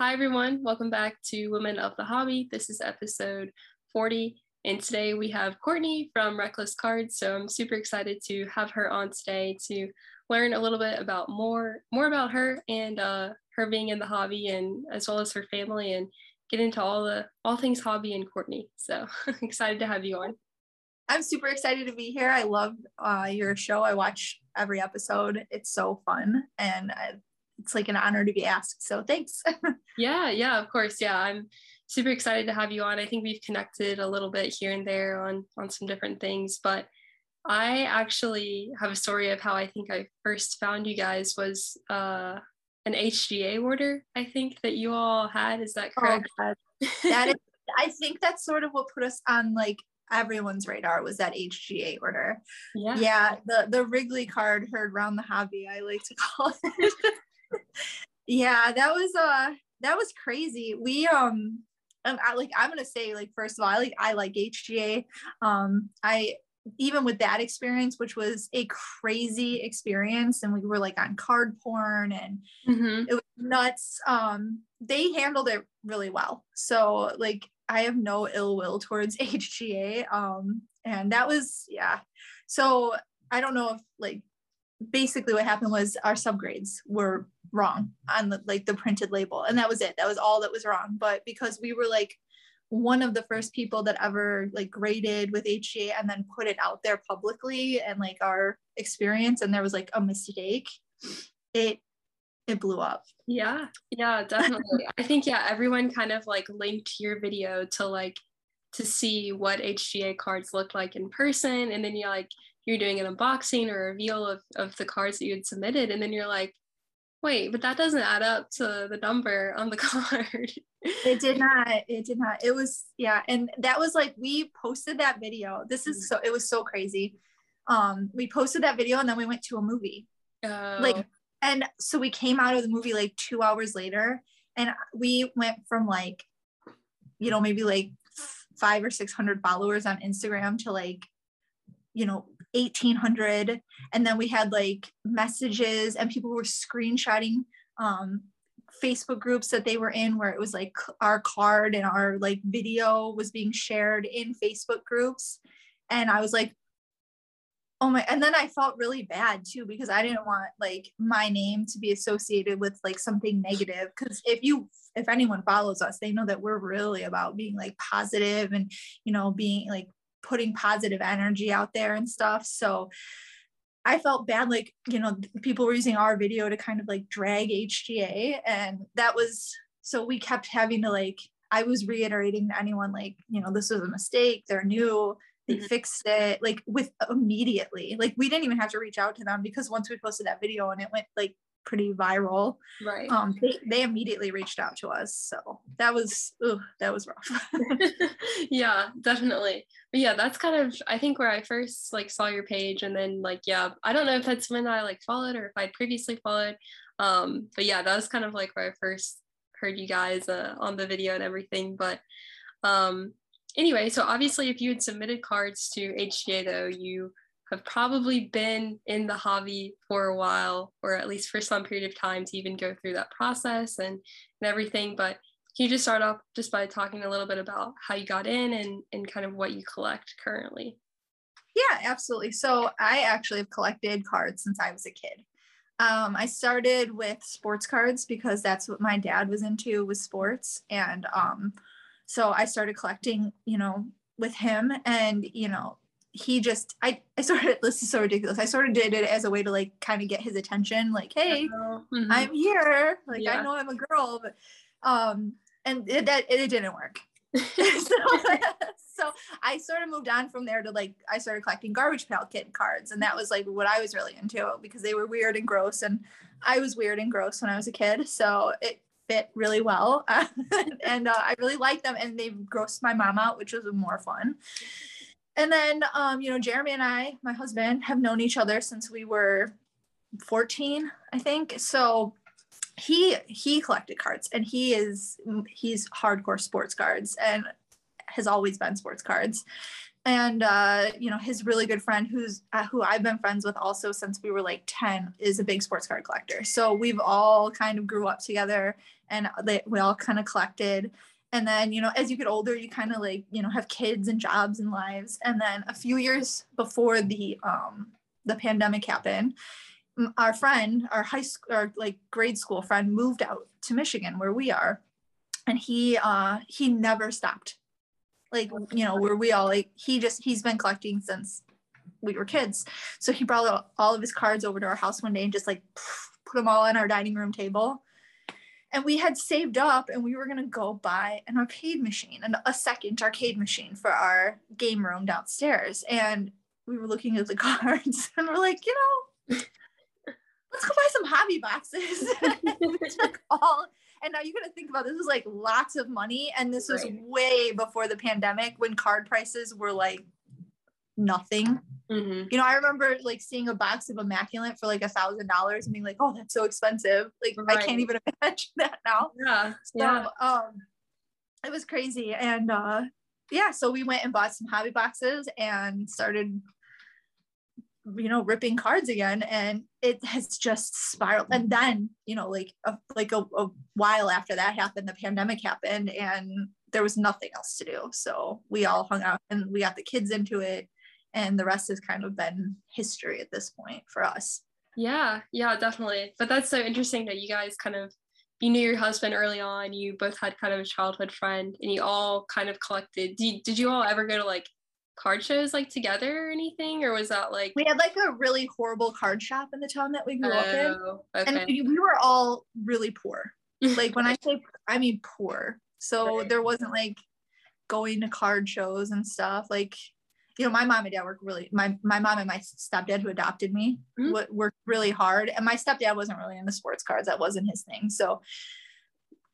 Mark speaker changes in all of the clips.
Speaker 1: Hi, everyone. Welcome back to Women of the Hobby. This is episode 40. And today we have Courtney from Reckless Cards. So I'm super excited to have her on today to learn a little bit about more more about her and uh, her being in the hobby and as well as her family and get into all the all things hobby and Courtney. So excited to have you on.
Speaker 2: I'm super excited to be here. I love uh, your show. I watch every episode. It's so fun and I, it's like an honor to be asked. So thanks.
Speaker 1: yeah, yeah, of course. Yeah, I'm super excited to have you on. I think we've connected a little bit here and there on on some different things, but I actually have a story of how I think I first found you guys was uh, an HGA order. I think that you all had. Is that oh, correct?
Speaker 2: Oh, that is. I think that's sort of what put us on like everyone's radar was that HGA order. Yeah. Yeah. The the Wrigley card heard around the hobby, I like to call it. yeah, that was uh that was crazy. We um um, I like I'm gonna say like first of all, I like I like HGA. Um, I even with that experience, which was a crazy experience, and we were like on card porn and mm-hmm. it was nuts. Um, they handled it really well. So like I have no ill will towards HGA. Um, and that was yeah. So I don't know if like basically what happened was our subgrades were wrong on the like the printed label and that was it. That was all that was wrong. But because we were like one of the first people that ever like graded with HGA and then put it out there publicly and like our experience and there was like a mistake it it blew up.
Speaker 1: Yeah. Yeah definitely. I think yeah everyone kind of like linked your video to like to see what hga cards look like in person and then you're like you're doing an unboxing or a reveal of, of the cards that you had submitted and then you're like wait but that doesn't add up to the number on the card.
Speaker 2: It did not it did not. It was yeah and that was like we posted that video. This is so it was so crazy. Um we posted that video and then we went to a movie. Oh. like and so we came out of the movie like two hours later and we went from like you know maybe like five or six hundred followers on instagram to like you know 1800 and then we had like messages and people were screenshotting um, facebook groups that they were in where it was like our card and our like video was being shared in facebook groups. And i was like oh my and then i felt really bad too because i didn't want like my name to be associated with like something negative. Because if you if anyone follows us they know that we're really about being like positive and you know being like putting positive energy out there and stuff. So I felt bad, like, you know, people were using our video to kind of like drag HGA. And that was so we kept having to like, I was reiterating to anyone, like, you know, this was a mistake. They're new. They mm-hmm. fixed it like with immediately. Like, we didn't even have to reach out to them because once we posted that video and it went like pretty viral.
Speaker 1: Right.
Speaker 2: Um, they, they immediately reached out to us. So that was, ugh, that was rough.
Speaker 1: yeah, definitely. But yeah, that's kind of, I think where I first like saw your page and then like, yeah, I don't know if that's when I like followed or if I'd previously followed. Um, but yeah, that was kind of like where I first heard you guys uh, on the video and everything. But um, anyway, so obviously if you had submitted cards to HGA though, you have probably been in the hobby for a while, or at least for some period of time to even go through that process and, and everything. But can you just start off just by talking a little bit about how you got in and, and kind of what you collect currently?
Speaker 2: Yeah, absolutely. So I actually have collected cards since I was a kid. Um, I started with sports cards because that's what my dad was into was sports. And um, so I started collecting, you know, with him and, you know, he just I I sort of this is so ridiculous. I sort of did it as a way to like kind of get his attention, like, hey, mm-hmm. I'm here. Like yeah. I know I'm a girl, but um and it, that it, it didn't work. so, so I sort of moved on from there to like I started collecting garbage pail kid cards, and that was like what I was really into because they were weird and gross, and I was weird and gross when I was a kid, so it fit really well, and uh, I really liked them, and they grossed my mom out, which was more fun and then um, you know jeremy and i my husband have known each other since we were 14 i think so he he collected cards and he is he's hardcore sports cards and has always been sports cards and uh, you know his really good friend who's uh, who I've been friends with also since we were like 10 is a big sports card collector. So we've all kind of grew up together and they, we all kind of collected. And then, you know, as you get older, you kind of like, you know, have kids and jobs and lives. And then a few years before the um the pandemic happened, our friend, our high school our like grade school friend moved out to Michigan where we are. And he uh he never stopped like you know where we all like he just he's been collecting since we were kids so he brought all of his cards over to our house one day and just like put them all on our dining room table and we had saved up and we were going to go buy an arcade machine and a second arcade machine for our game room downstairs and we were looking at the cards and we're like you know let's go buy some hobby boxes we took all and now you got to think about this was like lots of money, and this was right. way before the pandemic when card prices were like nothing. Mm-hmm. You know, I remember like seeing a box of immaculate for like a thousand dollars and being like, "Oh, that's so expensive!" Like right. I can't even imagine that now.
Speaker 1: Yeah, so, yeah.
Speaker 2: Um, it was crazy, and uh, yeah, so we went and bought some hobby boxes and started you know ripping cards again and it has just spiraled and then you know like a, like a, a while after that happened the pandemic happened and there was nothing else to do so we all hung out and we got the kids into it and the rest has kind of been history at this point for us.
Speaker 1: Yeah yeah definitely. But that's so interesting that you guys kind of you knew your husband early on you both had kind of a childhood friend and you all kind of collected did you, did you all ever go to like card shows like together or anything? Or was that like
Speaker 2: we had like a really horrible card shop in the town that we grew oh, up in. Oh, okay. and we were all really poor. Like when i say i mean poor. So right. there wasn't like going to card shows and stuff. Like you know my mom and dad worked really my my mom and my stepdad who adopted me mm-hmm. worked really hard and my stepdad wasn't really into sports cards that wasn't his thing. So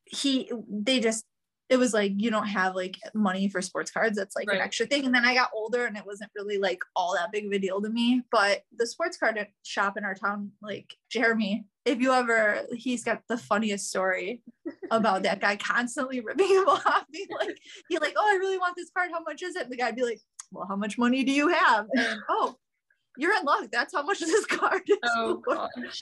Speaker 2: he they just it was like you don't have like money for sports cards that's like right. an extra thing. And then i got older and it wasn't really like all that big of a deal to me. But the sports card shop in our town like jeremy if you ever he's got the funniest story about that guy constantly ripping him off. Being like he like oh i really want this card how much is it? And the guy'd be like well how much money do you have and oh you're in luck that's how much this card is oh, gosh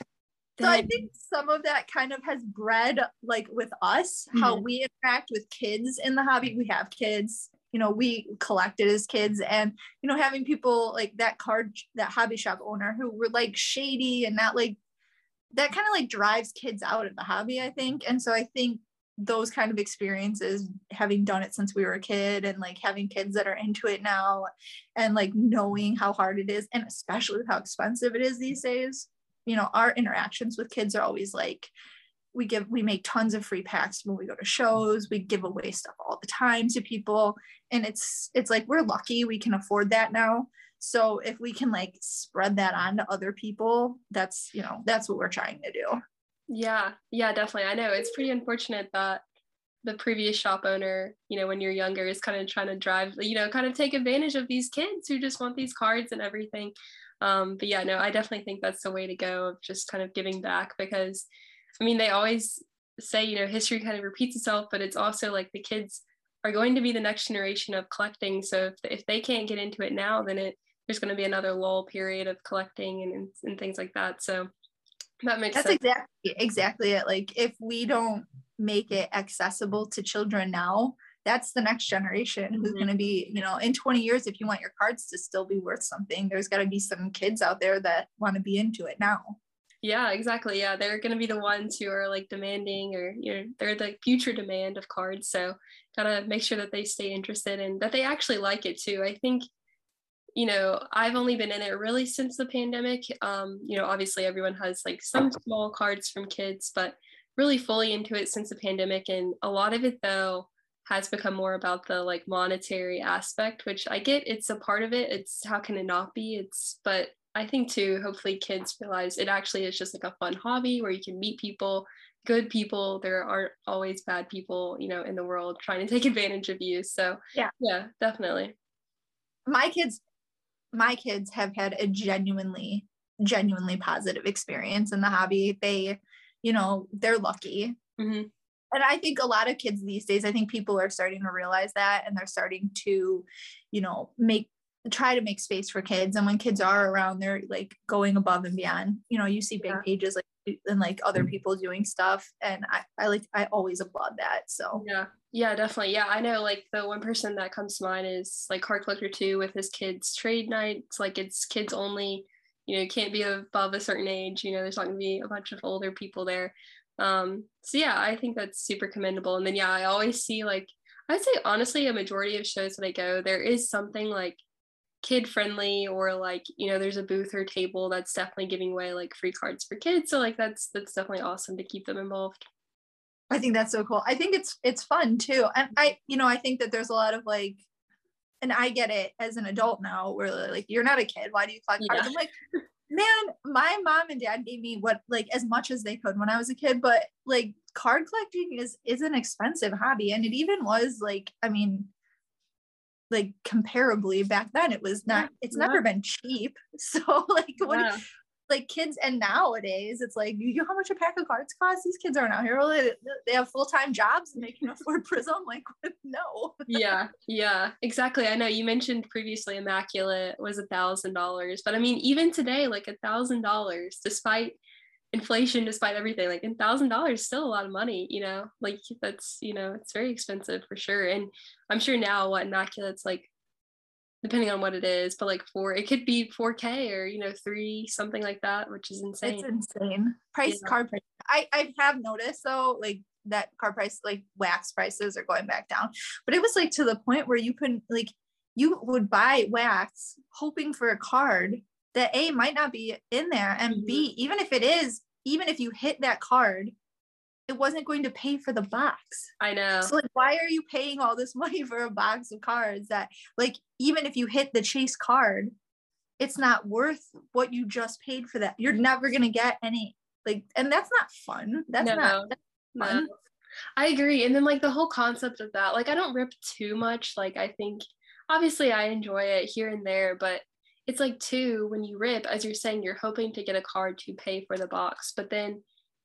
Speaker 2: so I think some of that kind of has bred like with us mm-hmm. how we interact with kids in the hobby. We have kids, you know, we collected as kids and you know having people like that card that hobby shop owner who were like shady and not like that kind of like drives kids out of the hobby, I think. And so I think those kind of experiences having done it since we were a kid and like having kids that are into it now and like knowing how hard it is and especially how expensive it is these days you know our interactions with kids are always like we give we make tons of free packs when we go to shows we give away stuff all the time to people and it's it's like we're lucky we can afford that now. So if we can like spread that on to other people that's you know that's what we're trying to do
Speaker 1: yeah yeah definitely i know it's pretty unfortunate that the previous shop owner you know when you're younger is kind of trying to drive you know kind of take advantage of these kids who just want these cards and everything um, but yeah, no, I definitely think that's the way to go of just kind of giving back because I mean, they always say, you know, history kind of repeats itself, but it's also like the kids are going to be the next generation of collecting. So if, if they can't get into it now, then it there's going to be another lull period of collecting and, and, and things like that. So that makes
Speaker 2: that's
Speaker 1: sense.
Speaker 2: exactly exactly it. Like if we don't make it accessible to children now, that's the next generation who's mm-hmm. going to be you know in 20 years if you want your cards to still be worth something there's got to be some kids out there that want to be into it now
Speaker 1: yeah exactly yeah they're going to be the ones who are like demanding or you know they're the future demand of cards so gotta make sure that they stay interested and that they actually like it too i think you know i've only been in it really since the pandemic um you know obviously everyone has like some small cards from kids but really fully into it since the pandemic and a lot of it though has become more about the like monetary aspect which i get it's a part of it it's how can it not be? It's but i think too hopefully kids realize it actually is just like a fun hobby where you can meet people good people there aren't always bad people you know in the world trying to take advantage of you so
Speaker 2: yeah.
Speaker 1: yeah definitely.
Speaker 2: My kids my kids have had a genuinely genuinely positive experience in the hobby. They you know they're lucky. Mm-hmm. And I think a lot of kids these days, I think people are starting to realize that and they're starting to, you know, make try to make space for kids. And when kids are around they're like going above and beyond. You know you see big yeah. pages like and like other mm-hmm. people doing stuff and I, I like i always applaud that so.
Speaker 1: Yeah. Yeah definitely. Yeah i know like the one person that comes to mind is like card collector 2 with his kids trade nights like it's kids only you know you can't be above a certain age you know there's not going to be a bunch of older people there. Um so yeah i think that's super commendable and then yeah i always see like i'd say honestly a majority of shows that i go there is something like kid friendly or like you know there's a booth or table that's definitely giving away like free cards for kids so like that's that's definitely awesome to keep them involved.
Speaker 2: I think that's so cool. I think it's it's fun too. And i you know i think that there's a lot of like and i get it as an adult now where like you're not a kid why do you collect cards? Yeah. i'm like man my mom and dad gave me what like as much as they could when i was a kid but like card collecting is is an expensive hobby and it even was like i mean like comparably back then it was not it's yeah. never been cheap so like what yeah. like kids and nowadays it's like you know how much a pack of cards costs these kids aren't out here they, they have full-time jobs and they can afford Prizm like no
Speaker 1: yeah yeah exactly i know you mentioned previously immaculate was a thousand dollars but i mean even today like a thousand dollars despite inflation despite everything like a thousand dollars still a lot of money you know like that's you know it's very expensive for sure and i'm sure now what immaculate's like depending on what it is but like four it could be 4k or you know three something like that which is insane
Speaker 2: it's insane price yeah. card price i i have noticed though like that car price like wax prices are going back down but it was like to the point where you couldn't like you would buy wax hoping for a card that A might not be in there. And mm-hmm. B, even if it is, even if you hit that card, it wasn't going to pay for the box.
Speaker 1: I know.
Speaker 2: So like why are you paying all this money for a box of cards that like even if you hit the chase card, it's not worth what you just paid for that. You're never gonna get any like and that's not fun. That's no, not that's fun. No.
Speaker 1: I agree. And then like the whole concept of that, like I don't rip too much. Like I think obviously I enjoy it here and there, but it's like too when you rip as you're saying you're hoping to get a card to pay for the box but then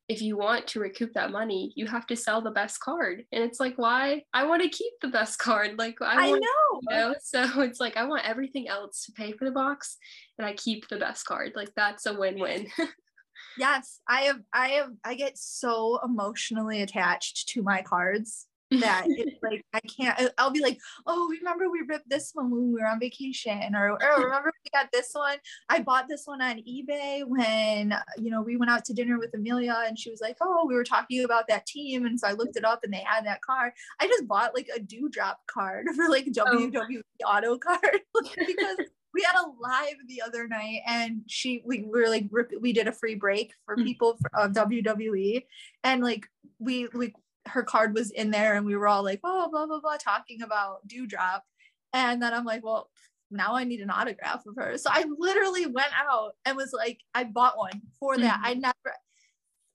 Speaker 1: if you want to recoup that money you have to sell the best card and it's like why i want to keep the best card like i,
Speaker 2: I
Speaker 1: want,
Speaker 2: know.
Speaker 1: You know so it's like i want everything else to pay for the box and i keep the best card like that's a win-win
Speaker 2: yes i have i have i get so emotionally attached to my cards that it's like I can't. I'll be like, oh, remember we ripped this one when we were on vacation, or oh, remember we got this one. I bought this one on eBay when you know we went out to dinner with Amelia, and she was like, oh, we were talking about that team, and so I looked it up, and they had that card. I just bought like a dewdrop card for like WWE oh. auto card because. we had a live the other night and she we were like we did a free break for hmm. people of WWE and like we we her card was in there and we were all like, oh, blah, blah, blah, talking about Dewdrop. And then I'm like, well, now I need an autograph of her. So I literally went out and was like, I bought one for that. Mm-hmm. I never,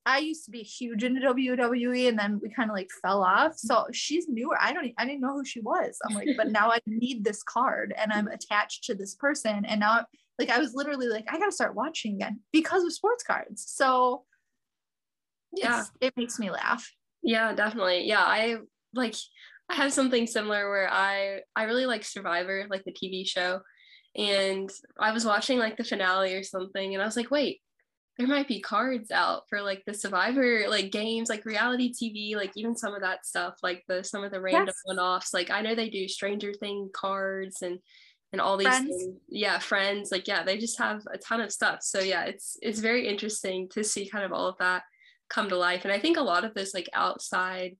Speaker 2: I used to be huge into WWE and then we kind of like fell off. So she's newer. I don't, I didn't know who she was. I'm like, but now I need this card and I'm attached to this person. And now, like, I was literally like, I got to start watching again because of sports cards. So yeah, it makes me laugh.
Speaker 1: Yeah, definitely. Yeah, I like I have something similar where I I really like Survivor, like the TV show. And I was watching like the finale or something and I was like, "Wait, there might be cards out for like the survivor like games like reality tv like even some of that stuff like the some of the random yes. one-offs like i know they do stranger thing cards and and all these friends. things yeah friends like yeah they just have a ton of stuff so yeah it's it's very interesting to see kind of all of that come to life. And i think a lot of this like outside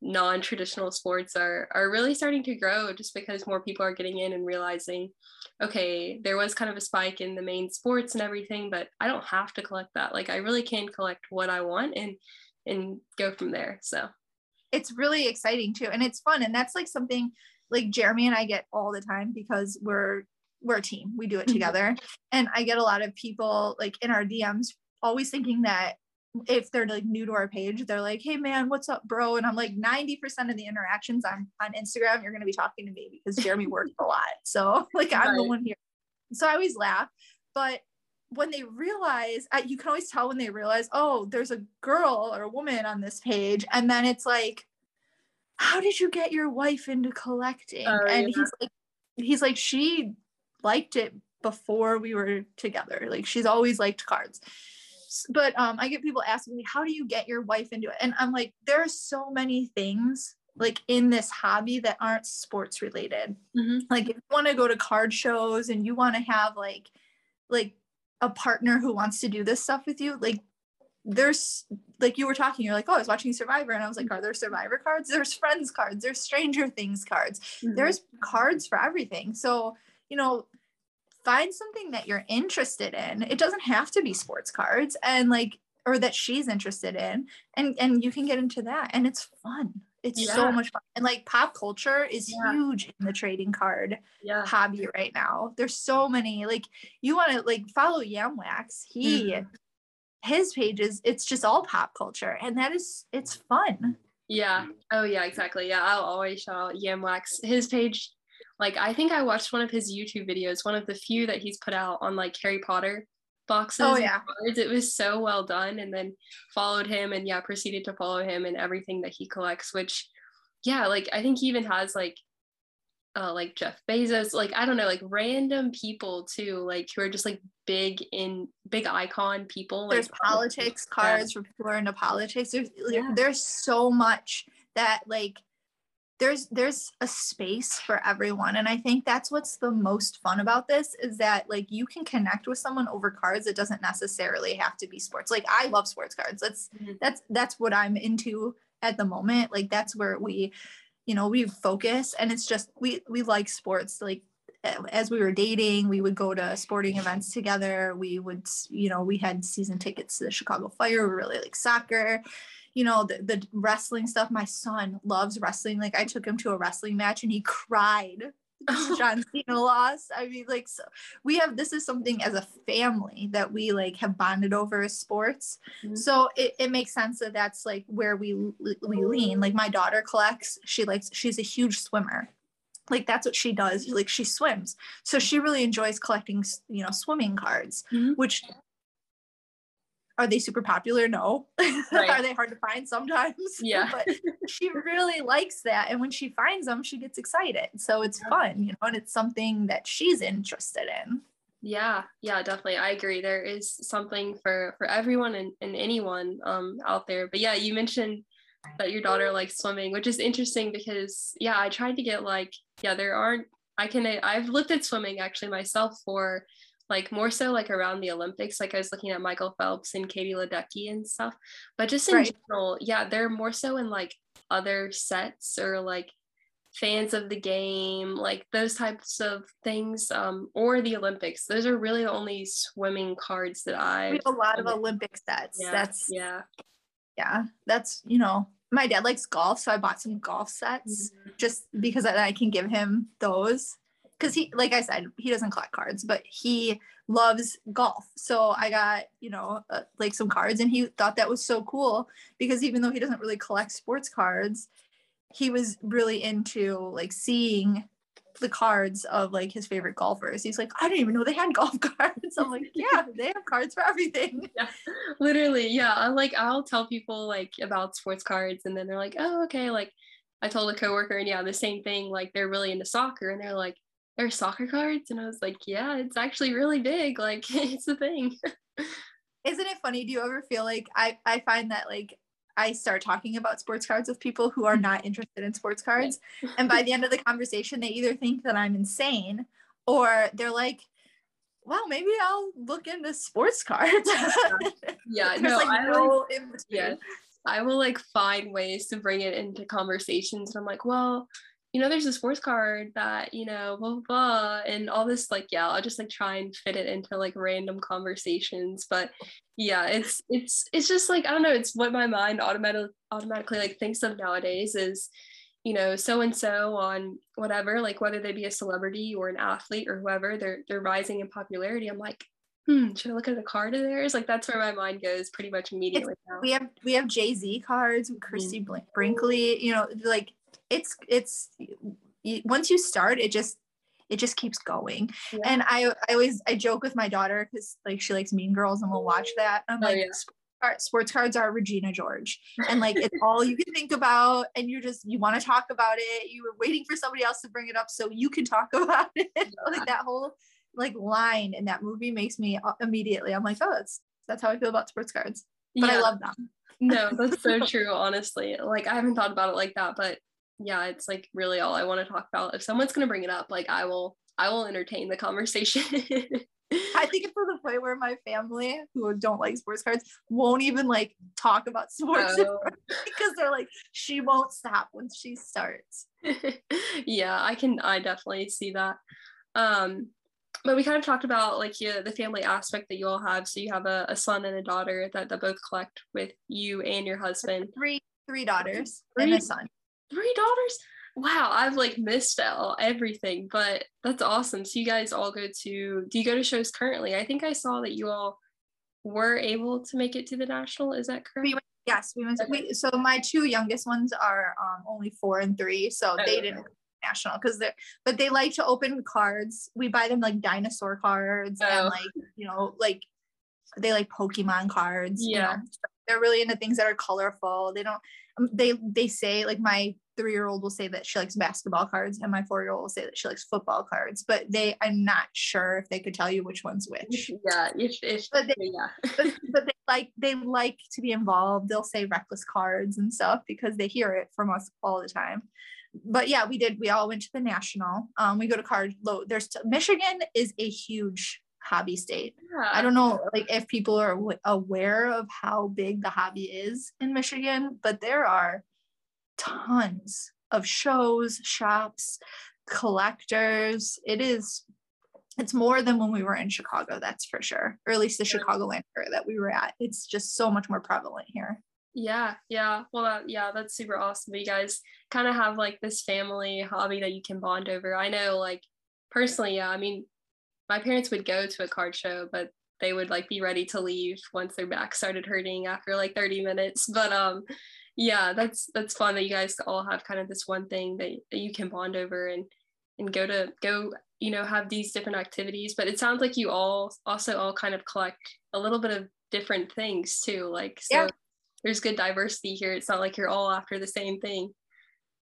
Speaker 1: non-traditional sports are are really starting to grow just because more people are getting in and realizing okay there was kind of a spike in the main sports and everything but i don't have to collect that. Like i really can collect what i want and and go from there. So
Speaker 2: it's really exciting too and it's fun and that's like something like jeremy and i get all the time because we're we're a team. We do it mm-hmm. together. And i get a lot of people like in our dms always thinking that if they're like new to our page, they're like, "Hey man, what's up, bro?" And I'm like, 90% of the interactions on on Instagram, you're gonna be talking to me because Jeremy works a lot. So like I'm right. the one here. So I always laugh, but when they realize, you can always tell when they realize, oh, there's a girl or a woman on this page, and then it's like, how did you get your wife into collecting? Oh, and yeah. he's like, he's like, she liked it before we were together. Like she's always liked cards. But um, I get people asking me, how do you get your wife into it? And I'm like, there are so many things like in this hobby that aren't sports related. Mm-hmm. Like if you want to go to card shows and you want to have like like a partner who wants to do this stuff with you, like there's like you were talking, you're like, oh, I was watching Survivor, and I was like, are there Survivor cards? There's Friends cards, there's Stranger Things cards, mm-hmm. there's cards for everything. So you know, find something that you're interested in. It doesn't have to be sports cards, and like or that she's interested in, and and you can get into that, and it's fun. It's yeah. so much fun. And like pop culture is yeah. huge in the trading card yeah. hobby right now. There's so many. Like you want to like follow Yamwax. He mm-hmm. his pages, it's just all pop culture. And that is it's fun.
Speaker 1: Yeah. Oh yeah, exactly. Yeah. I'll always shout out Yamwax. His page, like I think I watched one of his YouTube videos, one of the few that he's put out on like Harry Potter boxes. Oh yeah. Cards. It was so well done. And then followed him and yeah, proceeded to follow him and everything that he collects, which yeah, like I think he even has like uh like Jeff Bezos, like I don't know, like random people too, like who are just like big in big icon people.
Speaker 2: There's
Speaker 1: like,
Speaker 2: politics cards yeah. for people who are into politics. There's yeah. there's so much that like there's there's a space for everyone and i think that's what's the most fun about this is that like you can connect with someone over cards it doesn't necessarily have to be sports like i love sports cards that's mm-hmm. that's that's what i'm into at the moment like that's where we you know we focus and it's just we we like sports like as we were dating we would go to sporting events together we would you know we had season tickets to the chicago fire we really like soccer you know the, the wrestling stuff my son loves wrestling like i took him to a wrestling match and he cried John Cena lost. I mean, like, so we have this is something as a family that we like have bonded over as sports. Mm-hmm. So it, it makes sense that that's like where we we lean. Like my daughter collects. She likes. She's a huge swimmer. Like that's what she does. Like she swims. So she really enjoys collecting, you know, swimming cards, mm-hmm. which are they super popular? No. Right. are they hard to find sometimes?
Speaker 1: Yeah.
Speaker 2: but she really likes that. And when she finds them, she gets excited. So it's yeah. fun, you know, and it's something that she's interested in.
Speaker 1: Yeah, yeah, definitely. I agree. There is something for for everyone and, and anyone um out there. But yeah, you mentioned that your daughter likes swimming, which is interesting because yeah, I tried to get like, yeah, there aren't I can I've looked at swimming actually myself for like more so like around the Olympics. Like I was looking at Michael Phelps and Katie Ledecky and stuff. But just in right. general, yeah, they're more so in like other sets or like fans of the game, like those types of things, um, or the Olympics. Those are really the only swimming cards that I We
Speaker 2: have a lot of Olympic sets.
Speaker 1: Yeah,
Speaker 2: that's
Speaker 1: yeah.
Speaker 2: Yeah. That's you know, my dad likes golf, so I bought some golf sets mm-hmm. just because I, I can give him those because he like i said he doesn't collect cards but he loves golf so i got you know uh, like some cards and he thought that was so cool because even though he doesn't really collect sports cards he was really into like seeing the cards of like his favorite golfers. He's like, I didn't even know they had golf cards. I'm like, yeah, they have cards for everything.
Speaker 1: Yeah, literally. Yeah. I'm like I'll tell people like about sports cards and then they're like, oh, okay. Like I told a coworker and yeah, the same thing. Like they're really into soccer and they're like, there's soccer cards and i was like yeah it's actually really big like it's a thing
Speaker 2: isn't it funny do you ever feel like i i find that like i start talking about sports cards with people who are not interested in sports cards and by the end of the conversation they either think that i'm insane or they're like well, maybe I'll look into sports cards.
Speaker 1: yeah, no, like I no like, yeah, I will like find ways to bring it into conversations. And I'm like, well, you know, there's a sports card that, you know, blah, blah, blah, and all this, like, yeah, I'll just like try and fit it into like random conversations. But yeah, it's, it's, it's just like, I don't know, it's what my mind automatically, automatically like thinks of nowadays is, you know, so and so on whatever, like whether they be a celebrity or an athlete or whoever, they're, they're rising in popularity. I'm like, hmm, should I look at a card of theirs? Like that's where my mind goes pretty much immediately.
Speaker 2: We have we have Jay Z cards, Christy mm-hmm. Brinkley. You know, like it's it's once you start it just it just keeps going yeah. and I, I always i joke with my daughter because like she likes mean girls and we'll watch that i'm oh, like yeah. sports cards are Regina George, and like it's all you can think about, and you just you want to talk about it. You were waiting for somebody else to bring it up so you can talk about it. like that whole like line in that movie makes me uh, immediately. I'm like, oh, that's that's how I feel about sports cards. But yeah. I love them.
Speaker 1: no, that's so true. Honestly, like I haven't thought about it like that, but yeah, it's like really all I want to talk about. If someone's gonna bring it up, like I will, I will entertain the conversation.
Speaker 2: I think it's to the point where my family who don't like sports cards won't even like talk about sports oh. because they're like, she won't stop once she starts.
Speaker 1: yeah, I can I definitely see that. Um but we kind of talked about like yeah, the family aspect that you all have. So you have a, a son and a daughter that, that both collect with you and your husband.
Speaker 2: Three three daughters three, and a son.
Speaker 1: Three daughters? wow, I've like missed out everything, but that's awesome. So you guys all go to do you go to shows currently? I think I saw that you all were able to make it to the national. Is that correct?
Speaker 2: We went, yes, we went. To, we, so my two youngest ones are um, only four and three, so oh, they didn't national because they're but they like to open cards. We buy them like dinosaur cards oh. and like you know like they like Pokemon cards. Yeah, you know? They're really into things that are colorful. They don't. Um, they they say like my three year old will say that she likes basketball cards and my four year old will say that she likes football cards but they i'm not sure if they could tell you which one's which
Speaker 1: yeah if, if
Speaker 2: but they,
Speaker 1: yeah
Speaker 2: but, but they like they like to be involved they'll say reckless cards and stuff because they hear it from us all the time but yeah we did we all went to the national um we go to card low there's michigan is a huge hobby state yeah. i don't know like if people are aware of how big the hobby is in michigan but there are tons of shows, shops, collectors. It is it's more than when we were in Chicago, that's for sure. Or at least the Chicagoland area that we were at. It's just so much more prevalent here.
Speaker 1: Yeah, yeah. Well, that, yeah, that's super awesome. You guys kind of have like this family hobby that you can bond over. I know, like personally, yeah. I mean, my parents would go to a card show, but they would like be ready to leave once their back started hurting after like 30 minutes. But um, yeah that's that's fun that you guys all have kind of this one thing that, that you can bond over and and go to go you know have these different activities but it sounds like you all also all kind of collect a little bit of different things too like so yeah. there's good diversity here it's not like you're all after the same thing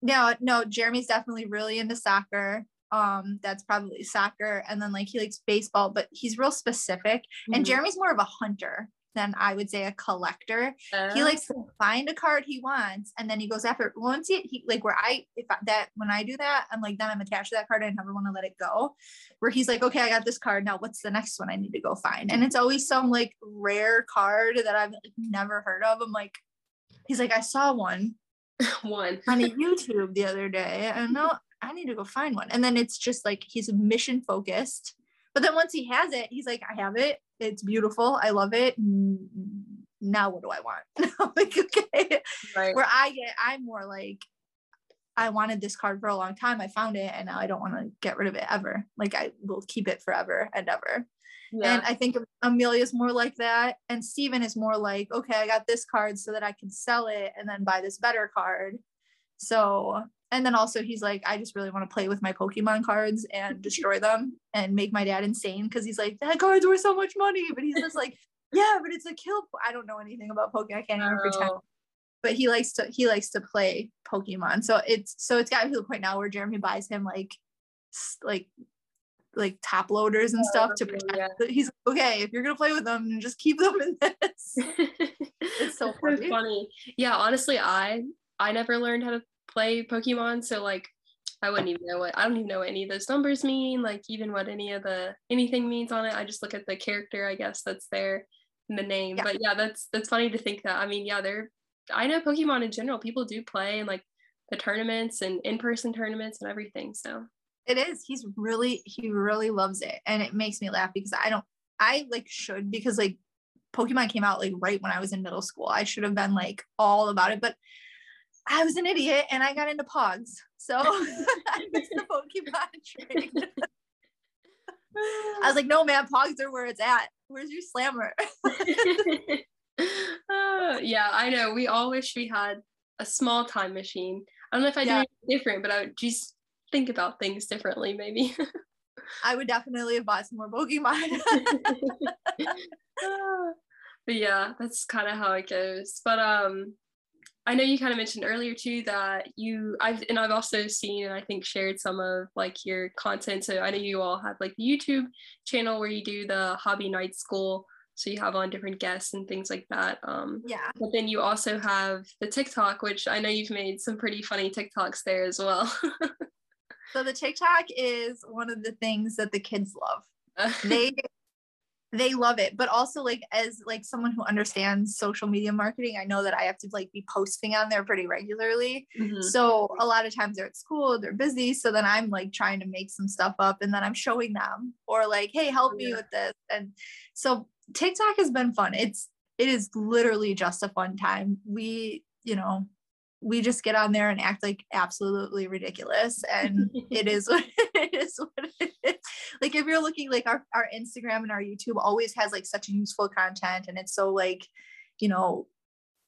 Speaker 2: no no jeremy's definitely really into soccer um that's probably soccer and then like he likes baseball but he's real specific mm-hmm. and jeremy's more of a hunter than I would say a collector. Oh. He likes to find a card he wants and then he goes after it. Once he, he like where I if I, that when I do that, I'm like then I'm attached to that card. I never want to let it go. Where he's like, okay, I got this card. Now what's the next one I need to go find? And it's always some like rare card that I've never heard of. I'm like, he's like, I saw one.
Speaker 1: one
Speaker 2: on a YouTube the other day. And no, I need to go find one. And then it's just like he's mission focused. But then once he has it, he's like, I have it it's beautiful. I love it. Now what do I want? like, okay. Right. Where I get, I'm more like, I wanted this card for a long time. I found it and now I don't want to get rid of it ever. Like I will keep it forever and ever. Yeah. And I think Amelia's more like that. And Steven is more like, okay, I got this card so that I can sell it and then buy this better card. So and then also he's like, I just really want to play with my Pokemon cards and destroy them and make my dad insane because he's like, that card's worth so much money. But he's just like, yeah, but it's a kill. I don't know anything about Pokemon. I can't even oh. pretend. But he likes to he likes to play Pokemon. So it's so it's gotten to the point now where Jeremy buys him like like like top loaders and oh, stuff to oh, protect. Yeah. He's like, okay if you're gonna play with them, just keep them in this. it's so funny.
Speaker 1: funny. Yeah, honestly, I I never learned how to play Pokemon, so like I wouldn't even know what I don't even know what any of those numbers mean, like even what any of the anything means on it. I just look at the character, I guess, that's there in the name. Yeah. But yeah, that's that's funny to think that. I mean, yeah, they're I know Pokemon in general, people do play and like the tournaments and in-person tournaments and everything. So
Speaker 2: it is. He's really he really loves it. And it makes me laugh because I don't I like should because like Pokemon came out like right when I was in middle school. I should have been like all about it. But I was an idiot and I got into Pogs. So I missed the Pokemon train. I was like, no, man, Pogs are where it's at. Where's your slammer?
Speaker 1: uh, yeah, I know. We all wish we had a small time machine. I don't know if I yeah. do different, but I would just think about things differently, maybe.
Speaker 2: I would definitely have bought some more Pokemon.
Speaker 1: but yeah, that's kind of how it goes. But um, I know you kind of mentioned earlier too that you I've and I've also seen and I think shared some of like your content. So I know you all have like the YouTube channel where you do the hobby night school. So you have on different guests and things like that. Um,
Speaker 2: yeah.
Speaker 1: But then you also have the TikTok, which I know you've made some pretty funny TikToks there as well.
Speaker 2: so the TikTok is one of the things that the kids love. they they love it but also like as like someone who understands social media marketing i know that i have to like be posting on there pretty regularly. Mm-hmm. so a lot of times they're at school they're busy so then i'm like trying to make some stuff up and then i'm showing them or like hey help me with this and so tiktok has been fun. It's it is literally just a fun time. We you know we just get on there and act like absolutely ridiculous and it is what it is what it is like if you're looking like our, our instagram and our youtube always has like such useful content and it's so like you know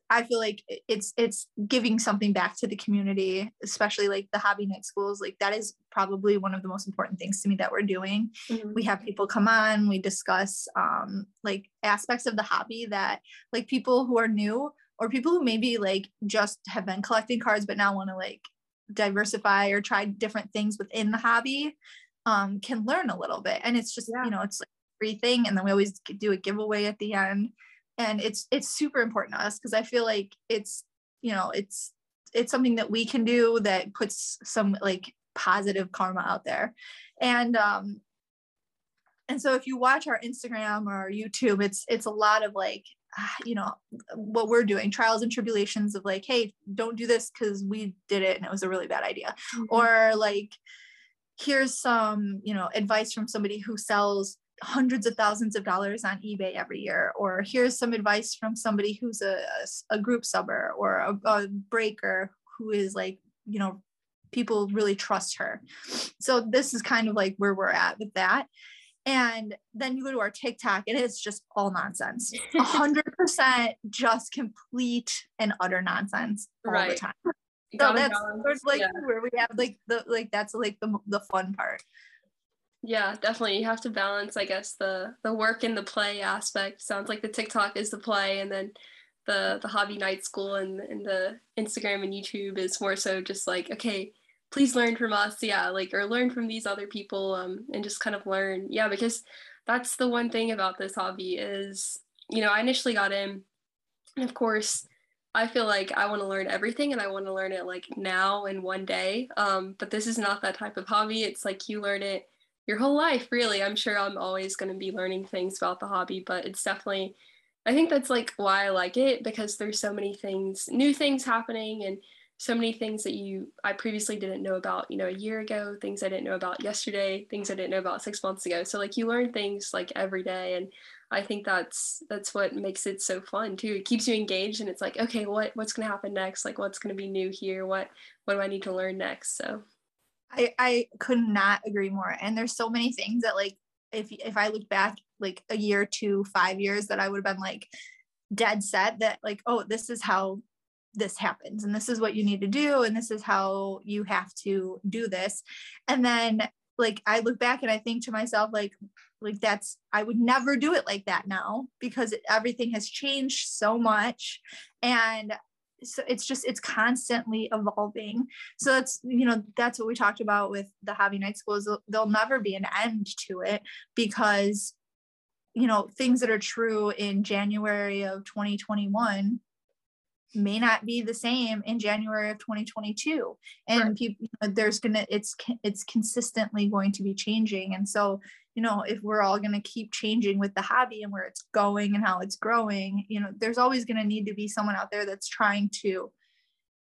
Speaker 2: i feel like it's it's giving something back to the community especially like the hobby night schools like that is probably one of the most important things to me that we're doing mm-hmm. we have people come on we discuss um like aspects of the hobby that like people who are new or people who maybe like just have been collecting cards but now want to like diversify or try different things within the hobby um, can learn a little bit. And it's just yeah. you know it's like free thing and then we always do a giveaway at the end. And it's it's super important to us because i feel like it's you know it's it's something that we can do that puts some like positive karma out there. And um and so if you watch our instagram or our youtube it's it's a lot of like you know what we're doing trials and tribulations of like hey don't do this because we did it and it was a really bad idea mm-hmm. or like here's some you know advice from somebody who sells hundreds of thousands of dollars on ebay every year or here's some advice from somebody who's a, a group subber or a, a breaker who is like you know people really trust her so this is kind of like where we're at with that and then you go to our TikTok and it's just all nonsense. A hundred percent just complete and utter nonsense all right. the time. So that's sort of like yeah. where we have like the like that's like the the fun part.
Speaker 1: Yeah, definitely. You have to balance, I guess, the the work and the play aspect. Sounds like the TikTok is the play and then the the hobby night school and, and the Instagram and YouTube is more so just like, okay, please learn from us yeah like or learn from these other people um, and just kind of learn yeah because that's the one thing about this hobby is you know i initially got in and of course i feel like i want to learn everything and i want to learn it like now in one day. Um, but this is not that type of hobby. It's like you learn it your whole life really. I'm sure i'm always going to be learning things about the hobby but it's definitely i think that's like why i like it because there's so many things new things happening and so many things that you I previously didn't know about, you know, a year ago, things I didn't know about yesterday, things I didn't know about 6 months ago. So like you learn things like every day and I think that's that's what makes it so fun too. It keeps you engaged and it's like, okay, what what's going to happen next? Like what's going to be new here? What what do I need to learn next? So
Speaker 2: I I could not agree more. And there's so many things that like if if I look back like a year to 5 years that I would have been like dead set that like oh this is how this happens and this is what you need to do and this is how you have to do this and then like i look back and i think to myself like like that's i would never do it like that now because everything has changed so much. And so it's just it's constantly evolving. So that's you know that's what we talked about with the hobby night schools there'll never be an end to it because you know things that are true in january of 2021 may not be the same in January of 2022 and right. people you know, there's gonna it's it's consistently going to be changing. And so you know if we're all going to keep changing with the hobby and where it's going and how it's growing you know there's always going to need to be someone out there that's trying to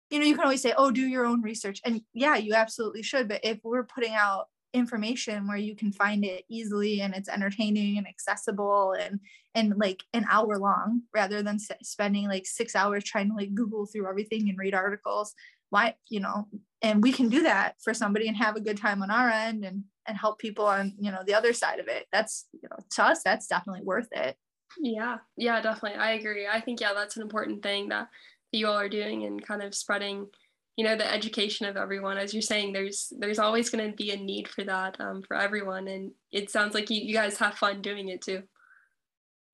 Speaker 2: you know you can always say oh do your own research. And yeah you absolutely should. But if we're putting out information where you can find it easily and it's entertaining and accessible and and like an hour long rather than spending like six hours trying to like google through everything and read articles. Why you know and we can do that for somebody and have a good time on our end and and help people on you know the other side of it. That's you know to us that's definitely worth it.
Speaker 1: Yeah. Yeah definitely. I agree. I think yeah that's an important thing that you all are doing and kind of spreading you know the education of everyone as you're saying there's there's always going to be a need for that um, for everyone and it sounds like you, you guys have fun doing it too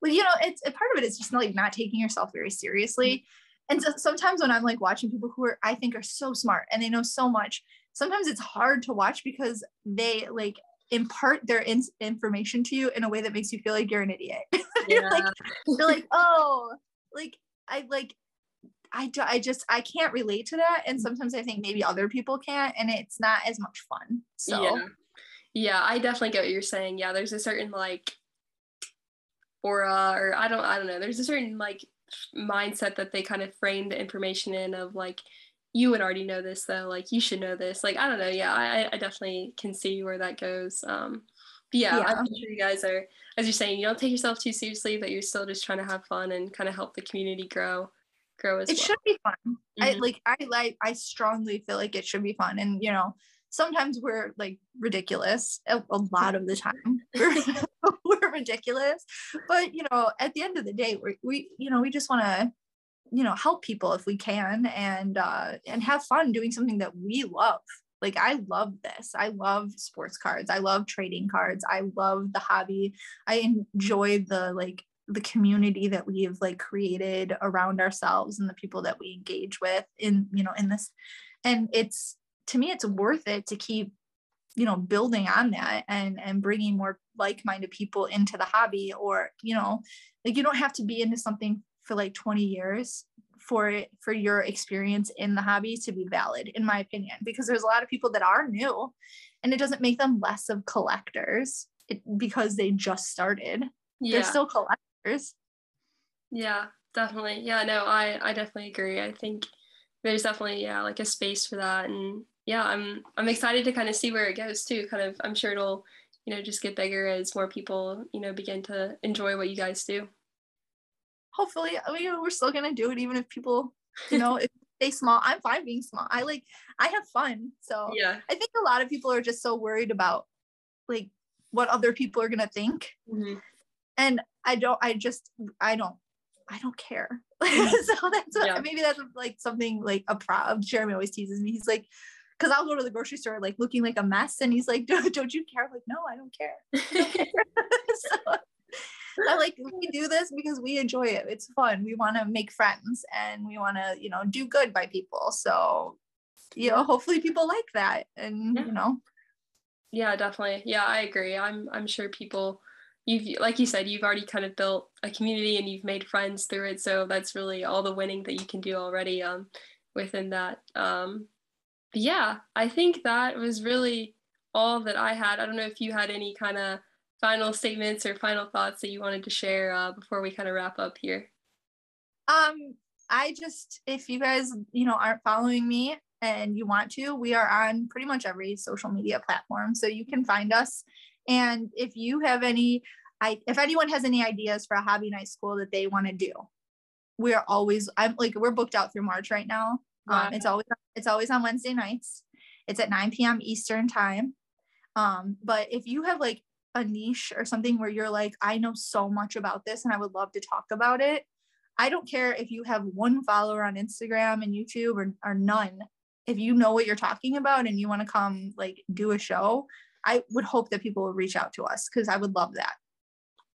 Speaker 2: well, you know, it's a part of it is just like not taking yourself very seriously. Mm-hmm. And so sometimes when I'm like watching people who are I think are so smart and they know so much, sometimes it's hard to watch because they like impart their in- information to you in a way that makes you feel like you're an idiot. Yeah. you're like, you're like, oh, like I like I, do, I just I can't relate to that and sometimes I think maybe other people can't and it's not as much fun. So
Speaker 1: yeah. Yeah, I definitely get what you're saying. Yeah, there's a certain like aura or I don't I don't know. There's a certain like mindset that they kind of frame the information in of like you would already know this though like you should know this like i don't know yeah i, I definitely can see where that goes um but yeah, yeah. i'm sure you guys are as you're saying you don't take yourself too seriously but you're still just trying to have fun and kind of help the community grow grow as
Speaker 2: it
Speaker 1: well.
Speaker 2: should be fun. Mm-hmm. i like i like i strongly feel like it should be fun. And you know sometimes we're like ridiculous a, a lot of the time. We're, we're ridiculous. But you know at the end of the day we we you know we just want to you know help people if we can and uh and have fun doing something that we love. Like i love this. I love sports cards. I love trading cards. I love the hobby. I enjoy the like the community that we've like created around ourselves and the people that we engage with in you know in this. And it's to me it's worth it to keep you know building on that and and bringing more like-minded people into the hobby or you know like you don't have to be into something for like 20 years for it for your experience in the hobby to be valid in my opinion because there's a lot of people that are new and it doesn't make them less of collectors it, because they just started. Yeah. they're still collectors
Speaker 1: yeah definitely. Yeah no i i definitely agree. I think there's definitely yeah like a space for that. And yeah i'm i'm excited to kind of see where it goes too kind of i'm sure it'll you know just get bigger as more people you know begin to enjoy what you guys do.
Speaker 2: Hopefully I mean, we're still gonna do it even if people you know if stay small i'm fine being small. I like i have fun so
Speaker 1: yeah.
Speaker 2: I think a lot of people are just so worried about like what other people are gonna think. Mm-hmm. And i don't i just i don't i don't care mm-hmm. so that's what, yeah. maybe that's like something like a problem jeremy always teases me he's like because I'll go to the grocery store like looking like a mess, and he's like, "Don't, don't you care?" I'm like, no, I don't care. I don't care. so, I like we do this because we enjoy it. It's fun. We want to make friends and we want to, you know, do good by people. So, you know, hopefully people like that and yeah. you know.
Speaker 1: Yeah, definitely. Yeah, I agree. I'm I'm sure people you've like you said, you've already kind of built a community and you've made friends through it. So that's really all the winning that you can do already um within that. Um yeah, I think that was really all that I had. I don't know if you had any kind of final statements or final thoughts that you wanted to share uh, before we kind of wrap up here?
Speaker 2: Um, I just, if you guys, you know, aren't following me and you want to, we are on pretty much every social media platform. So you can find us. And if you have any, I, if anyone has any ideas for a hobby night school that they want to do, we are always, I'm like, we're booked out through March right now. Wow. Um, it's always, it's always on Wednesday nights. It's at 9 p.m. Eastern time. Um, but if you have like a niche or something where you're like, I know so much about this and I would love to talk about it. I don't care if you have one follower on Instagram and YouTube or, or none. If you know what you're talking about and you want to come like do a show, I would hope that people will reach out to us because I would love that.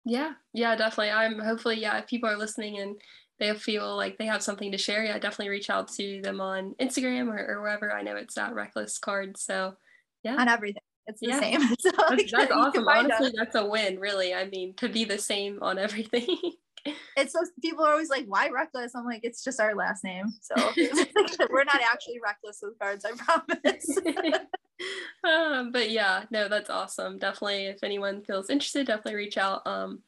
Speaker 1: Yeah, yeah, definitely. I'm hopefully, yeah, if people are listening and they feel like they have something to share, yeah, definitely reach out to them on Instagram or, or wherever. I know it's at Reckless Cards. So, yeah.
Speaker 2: On everything it's the yeah. same.
Speaker 1: So that's, that's awesome. Honestly, that's a win, really. I mean, to be the same on everything.
Speaker 2: it's so people are always like, why reckless? I'm like, it's just our last name. So we're not actually reckless with cards, I promise.
Speaker 1: um, but yeah, no, that's awesome. Definitely, if anyone feels interested, definitely reach out. Um,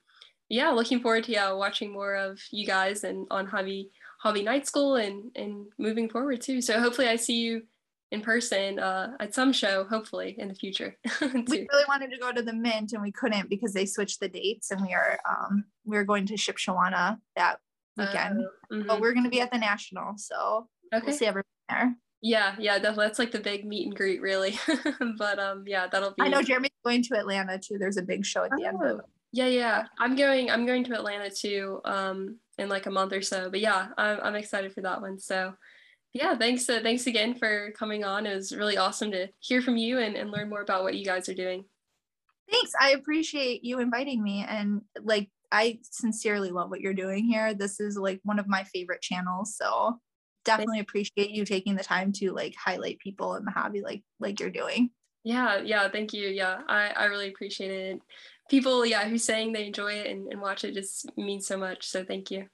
Speaker 1: yeah, looking forward to yeah watching more of you guys and on hobby hobby night school and and moving forward too. So hopefully, I see you in person uh, at some show, hopefully in the future.
Speaker 2: we really wanted to go to the Mint and we couldn't because they switched the dates, and we are um, we are going to Shipshewana that weekend. Uh, mm-hmm. But we're going to be at the National, so okay. we'll see everyone there.
Speaker 1: Yeah, yeah, definitely. That's like the big meet and greet, really. but um, yeah, that'll be.
Speaker 2: I know Jeremy's going to Atlanta too. There's a big show at the oh. end of.
Speaker 1: Oh, yeah, yeah. I'm going. I'm going to Atlanta too. Um, in like a month or so. But yeah, I'm I'm excited for that one. So yeah, thanks. Uh, thanks again for coming on. It was really awesome to hear from you and, and learn more about what you guys are doing.
Speaker 2: Thanks. I appreciate you inviting me. And like, I sincerely love what you're doing here. This is like one of my favorite channels. So definitely appreciate you taking the time to like highlight people in the hobby like like you're doing.
Speaker 1: Yeah, yeah, thank you. Yeah, I, I really appreciate it. People, yeah, who's saying they enjoy it and, and watch it just means so much. So thank you.